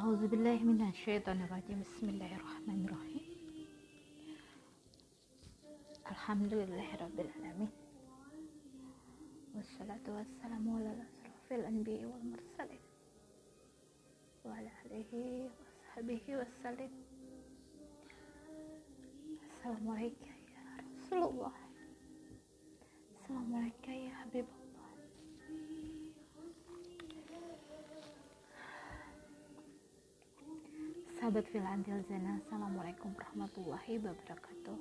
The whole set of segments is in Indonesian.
أعوذ بالله من الشيطان الرجيم. بسم الله الرحمن الرحيم. الحمد لله رب العالمين. والصلاة والسلام على أشرف الأنبياء والمرسلين. وعلى آله وصحبه وسلم. السلام عليك يا رسول الله. السلام عليك يا حبيب الله Sahabat Filantil Zena, Assalamualaikum warahmatullahi wabarakatuh.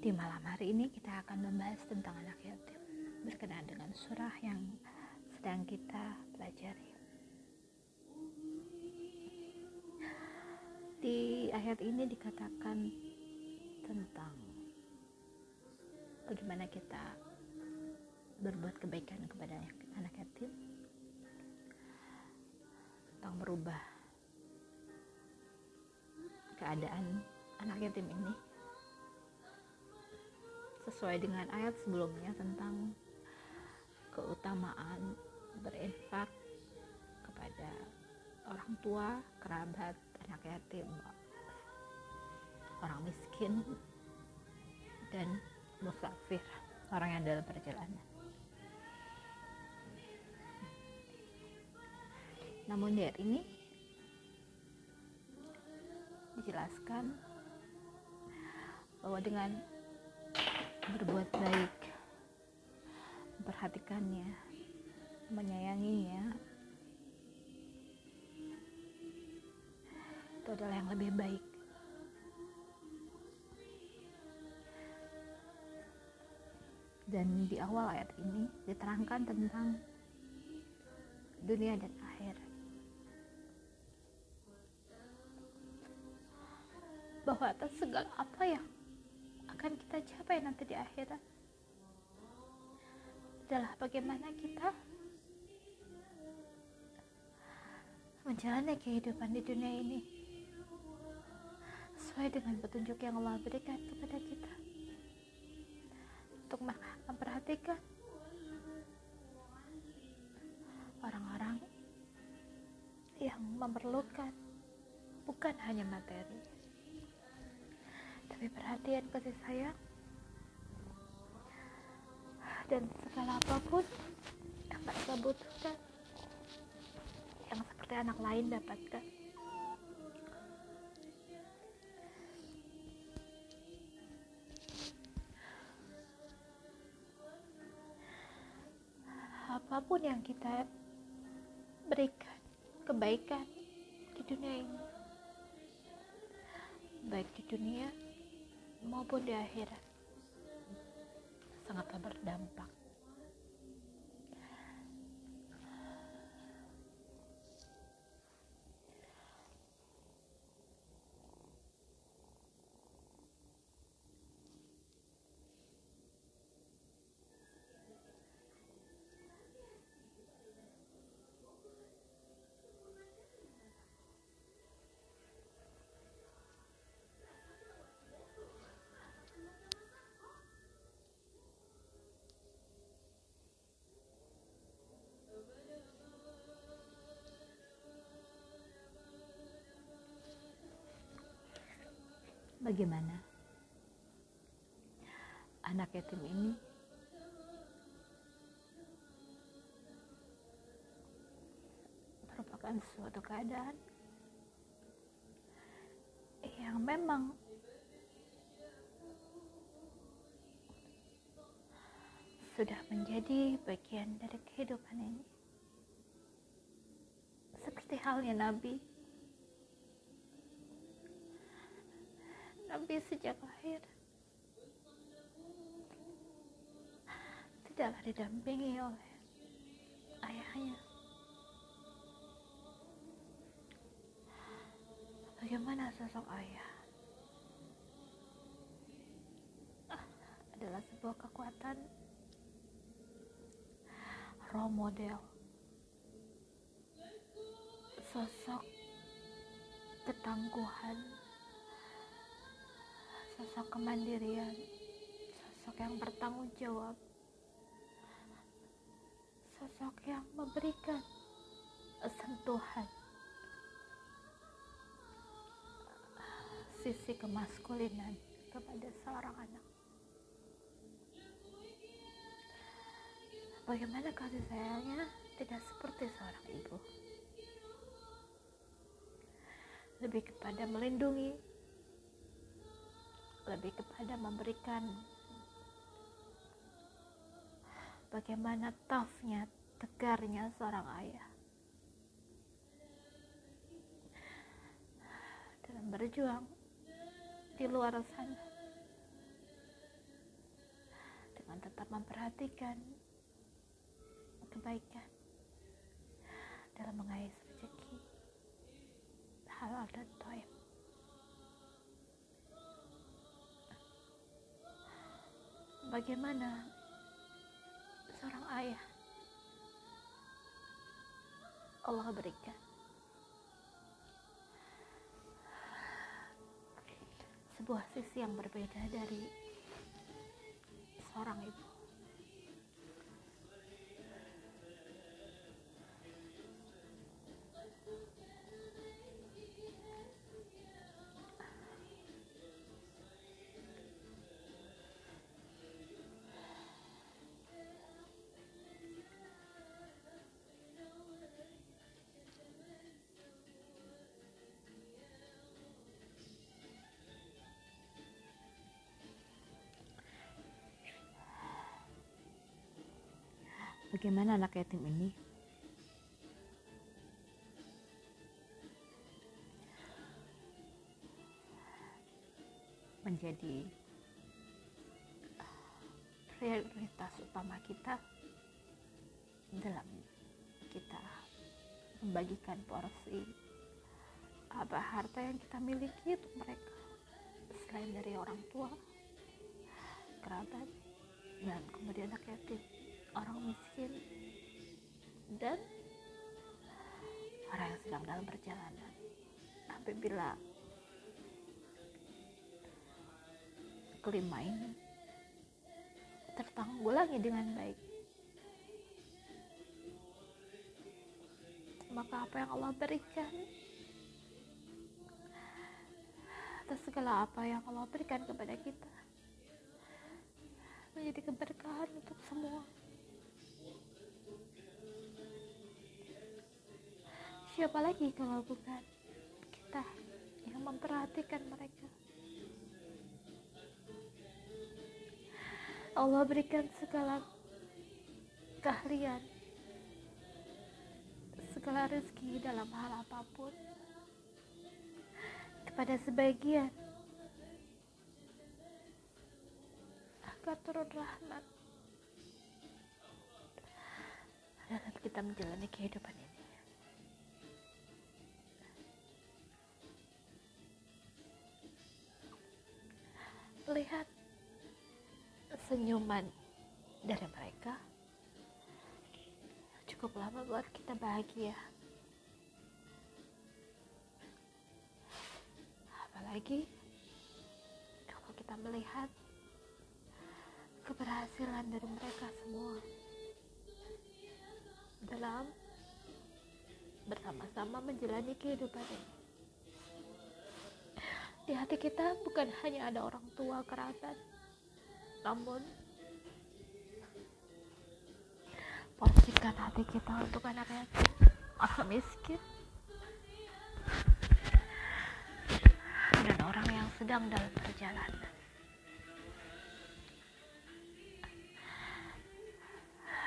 Di malam hari ini kita akan membahas tentang anak yatim berkenaan dengan surah yang sedang kita pelajari. Di ayat ini dikatakan tentang bagaimana kita berbuat kebaikan kepada anak yatim, tentang merubah keadaan anak yatim ini sesuai dengan ayat sebelumnya tentang keutamaan berinfak kepada orang tua, kerabat, anak yatim, orang miskin, dan musafir, orang yang dalam perjalanan. Namun dari ini dijelaskan bahwa dengan berbuat baik, memperhatikannya, menyayanginya, itu adalah yang lebih baik. Dan di awal ayat ini diterangkan tentang dunia dan akhirat. Bahwa atas segala apa yang akan kita capai nanti di akhirat adalah bagaimana kita menjalani kehidupan di dunia ini sesuai dengan petunjuk yang Allah berikan kepada kita. Untuk memperhatikan orang-orang yang memerlukan bukan hanya materi tapi perhatian kasih sayang. Dan segala apa pun yang mereka butuhkan yang seperti anak lain dapatkan. Apa pun yang kita berikan kebaikan di dunia ini baik di dunia maupun di akhirat. Sangatlah berdampak bagaimana? Anak yatim ini merupakan suatu keadaan yang memang sudah menjadi bagian dari kehidupan ini. Seperti halnya Nabi Nabi sejak lahir tidaklah didampingi oleh ayahnya. Bagaimana sosok ayah? Ah, adalah sebuah kekuatan role model sosok ketangguhan sosok kemandirian. Sosok yang bertanggung jawab. Sosok yang memberikan sentuhan. Sisi kemaskulinan kepada seorang anak. Bagaimana kasih sayangnya? Tidak seperti seorang ibu. Lebih kepada melindungi lebih kepada memberikan bagaimana toughnya, tegarnya seorang ayah. Dalam berjuang di luar sana. Dengan tetap memperhatikan kebaikan dalam mengais rezeki. Halal dan toib bagaimana seorang ayah? Allah berikan. Sebuah sisi yang berbeda dari seorang ibu Bagaimana anak yatim ini? Menjadi prioritas utama kita dalam kita membagikan porsi apa harta yang kita miliki untuk mereka selain dari orang tua kerabat dan kemudian anak yatim orang miskin dan orang yang sedang dalam perjalanan. Apabila kelima ini tertanggulangi dengan baik maka apa yang Allah berikan atas segala apa yang Allah berikan kepada kita menjadi keberkahan untuk semua siapa lagi kalau bukan kita yang memperhatikan mereka? Allah berikan segala keahlian segala rezeki dalam hal apa pun kepada sebagian. Agar turun rahmat dalam kita menjalani kehidupan melihat senyuman dari mereka. Cukup lama buat kita bahagia. Apalagi kalau kita melihat keberhasilan dari mereka semua dalam bersama-sama menjalani kehidupan ini di hati kita bukan hanya ada orang tua kerabat. Namun porsikan hati kita untuk anak yatim orang miskin dan orang yang sedang dalam perjalanan.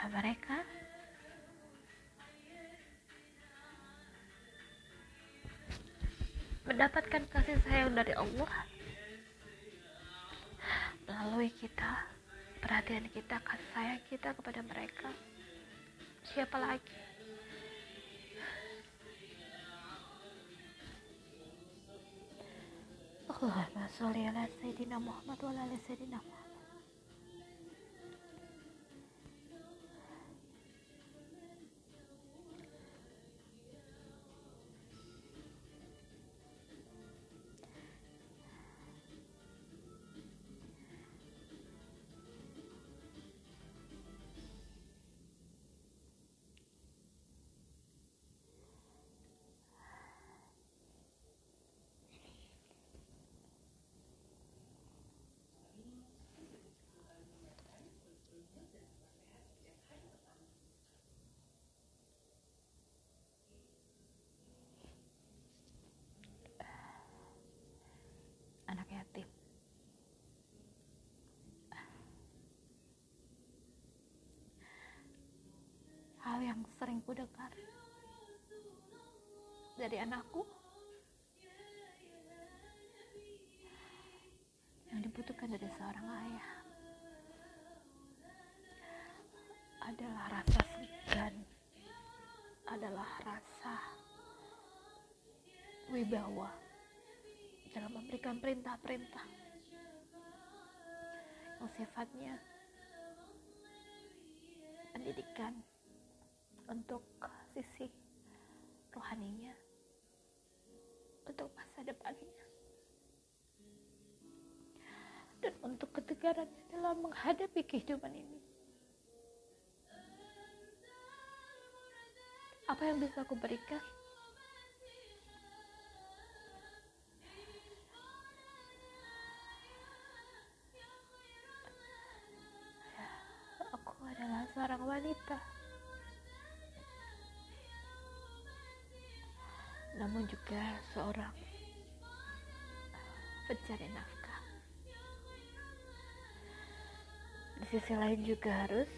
Mereka mendapatkan kasih sayang dari Allah. Melalui kita perhatian kita kasih sayang kita kepada mereka. Siapa lagi? Allahumma sholli ala sayyidina Muhammad wa ala sayyidina Muhammad ku dengar. Dari anakku. Yang dibutuhkan dari seorang ayah adalah rasa segan adalah rasa wibawa dalam memberikan perintah-perintah yang sifatnya pendidikan untuk sisi rohaninya untuk masa depannya dan untuk ketegarannya dalam menghadapi kehidupan ini. Apa yang bisa aku berikan? Aku adalah seorang wanita namun juga seorang pencari nafkah. Di sisi lain juga harus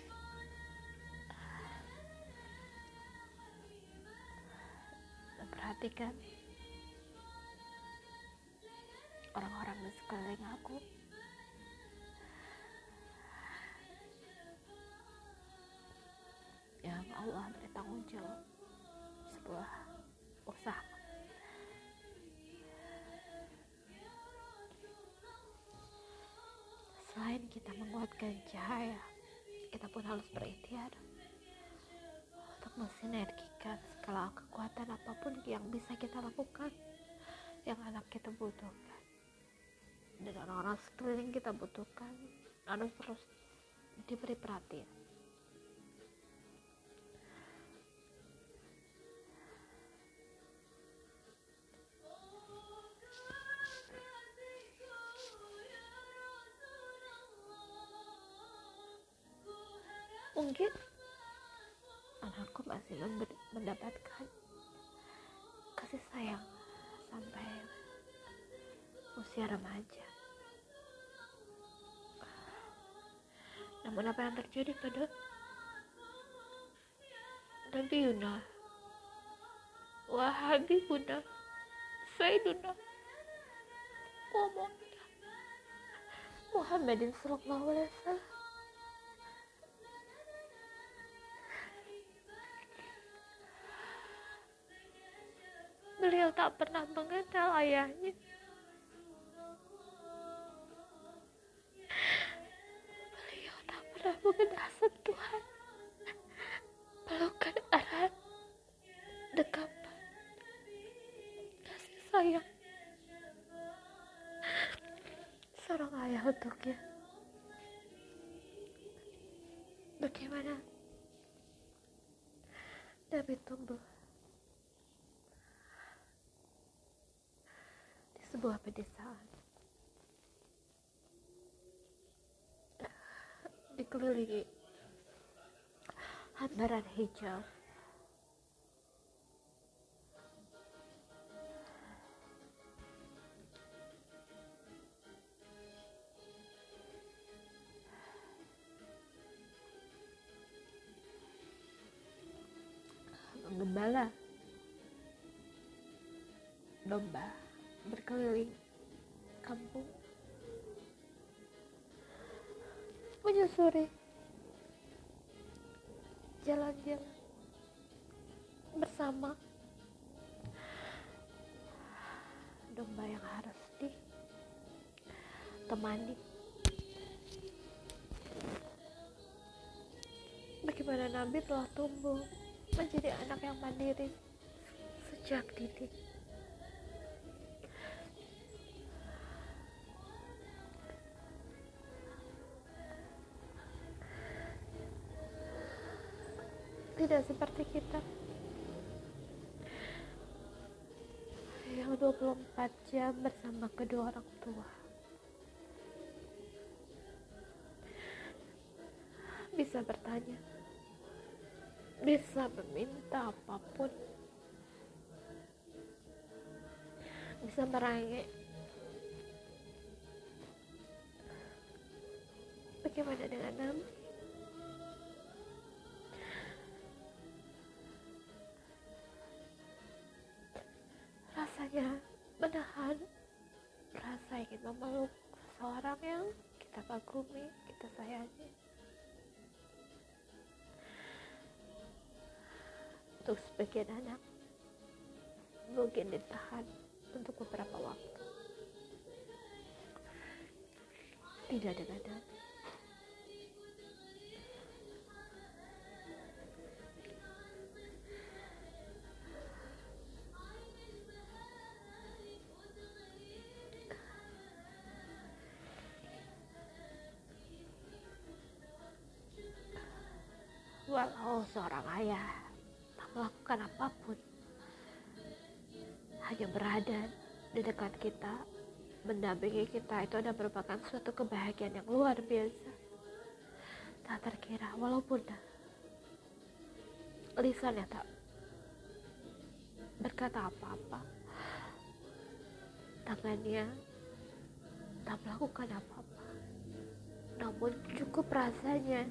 memperhatikan orang-orang di sekeliling aku. Yang Allah beri tanggung jawab sebuah menguatkan cahaya kita pun harus berikhtiar untuk mensinergikan segala kekuatan apa pun yang bisa kita lakukan yang anak kita butuhkan. Dan orang-orang sekeliling kita butuhkan harus terus diberi perhatian anakku masih mendapatkan kasih sayang sampai usia remaja. Namun apa yang terjadi pada Nabi Yuna? Wahabi Bunda Sayyiduna Muhammad. Muhammadin Sallallahu Alaihi Wasallam Beliau tak pernah mengenal ayahnya. Beliau tak pernah mengenal sebuah pedesaan dikelilingi hamparan hijau. Gembala domba berkeliling kampung. Menyusuri jalan-jalan bersama. Domba yang harus ditemani. Bagaimana Nabi telah tumbuh menjadi anak yang mandiri sejak dini tidak seperti kita. Yang 24 jam bersama kedua orang tua. Bisa bertanya bisa meminta apa pun. Bisa merangek bagaimana dengan Nabi kagumi, kita sayangi. Untuk sebagian anak, mungkin ditahan untuk beberapa waktu. Tidak dengan dana. Walau seorang ayah. Tak melakukan apa pun, hanya berada di dekat kita, mendampingi kita. Itu adalah merupakan suatu kebahagiaan yang luar biasa. Tak terkira, walaupun lisannya tak berkata apa-apa, tangannya tak melakukan apa-apa, namun cukup rasanya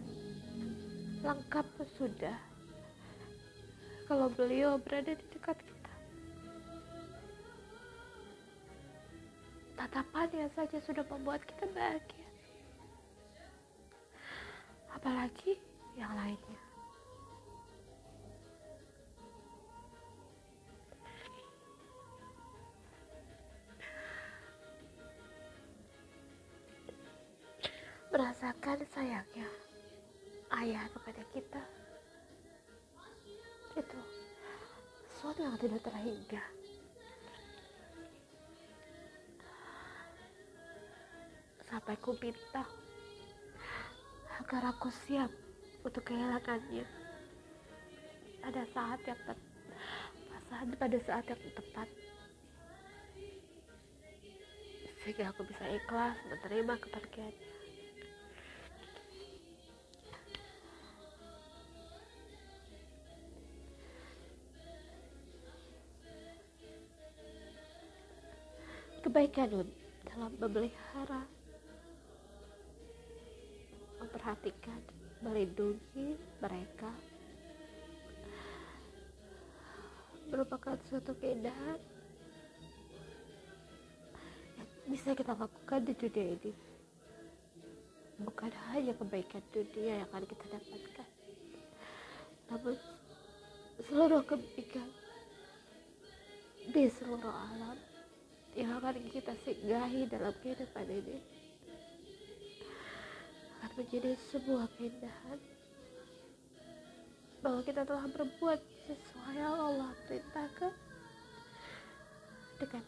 lengkap sudah kalau beliau berada di dekat kita. Tatapannya saja sudah membuat kita bahagia. Apalagi yang lainnya. Yang tidak terhingga. Sampai ku minta agar aku siap untuk kehilangannya. Pada saat yang tepat pada saat yang tepat. Sehingga aku bisa ikhlas menerima kepergiannya kebaikan dalam memelihara. Memperhatikan melindungi mereka. Merupakan suatu keindahan yang bisa kita lakukan di dunia ini. Bukan hanya kebaikan dunia yang akan kita dapatkan namun seluruh kebaikan di seluruh alam yang akan kita singgahi dalam kehidupan ini. Akan menjadi sebuah keindahan. Bahwa kita telah berbuat sesuai yang Allah perintahkan. Dengan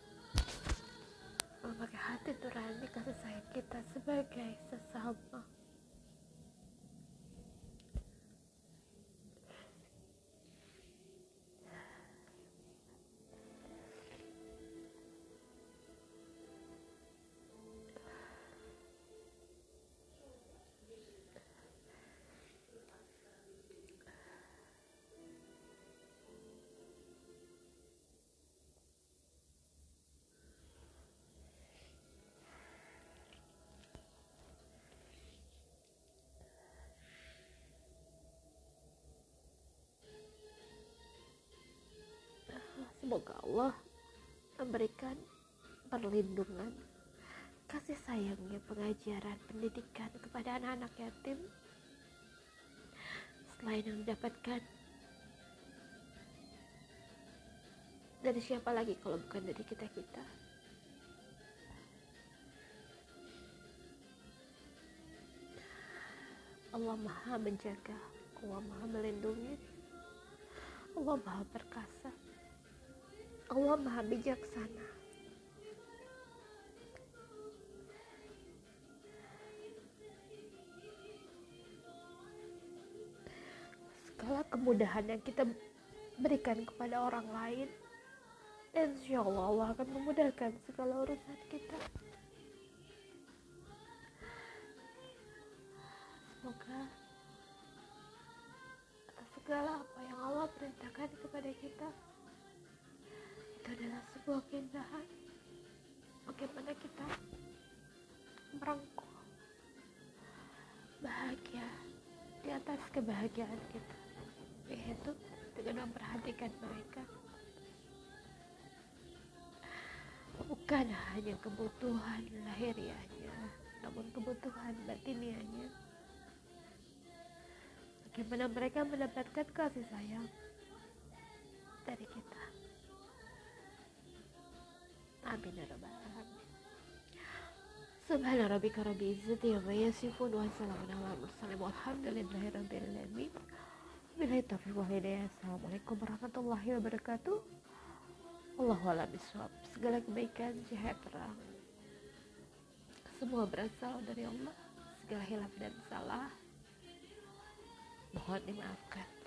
memakai hati nurani kasih sayang kita sebagai sesama. Semoga Allah memberikan perlindungan, kasih sayangnya, pengajaran, pendidikan kepada anak-anak yatim selain yang didapatkan dari siapa lagi kalau bukan dari kita-kita. Allah maha menjaga, Allah maha melindungi, Allah maha perkasa. Allah maha bijaksana. Segala kemudahan yang kita berikan kepada orang lain insya Allah Allah akan memudahkan segala urusan kita. Semoga segala apa yang Allah perintahkan kepada kita itu adalah sebuah keindahan. Bagaimana kita merangkul bahagia di atas kebahagiaan kita yaitu dengan memperhatikan mereka. Bukan hanya kebutuhan lahiriahnya namun kebutuhan batiniahnya. Bagaimana mereka mendapatkan kasih sayang Assalamualaikum warahmatullahi wabarakatuh. Allahu a'lam. Segala kebaikan, terang. Semua berasal dari Allah. Segala hilaf dan salah mohon dimaafkan.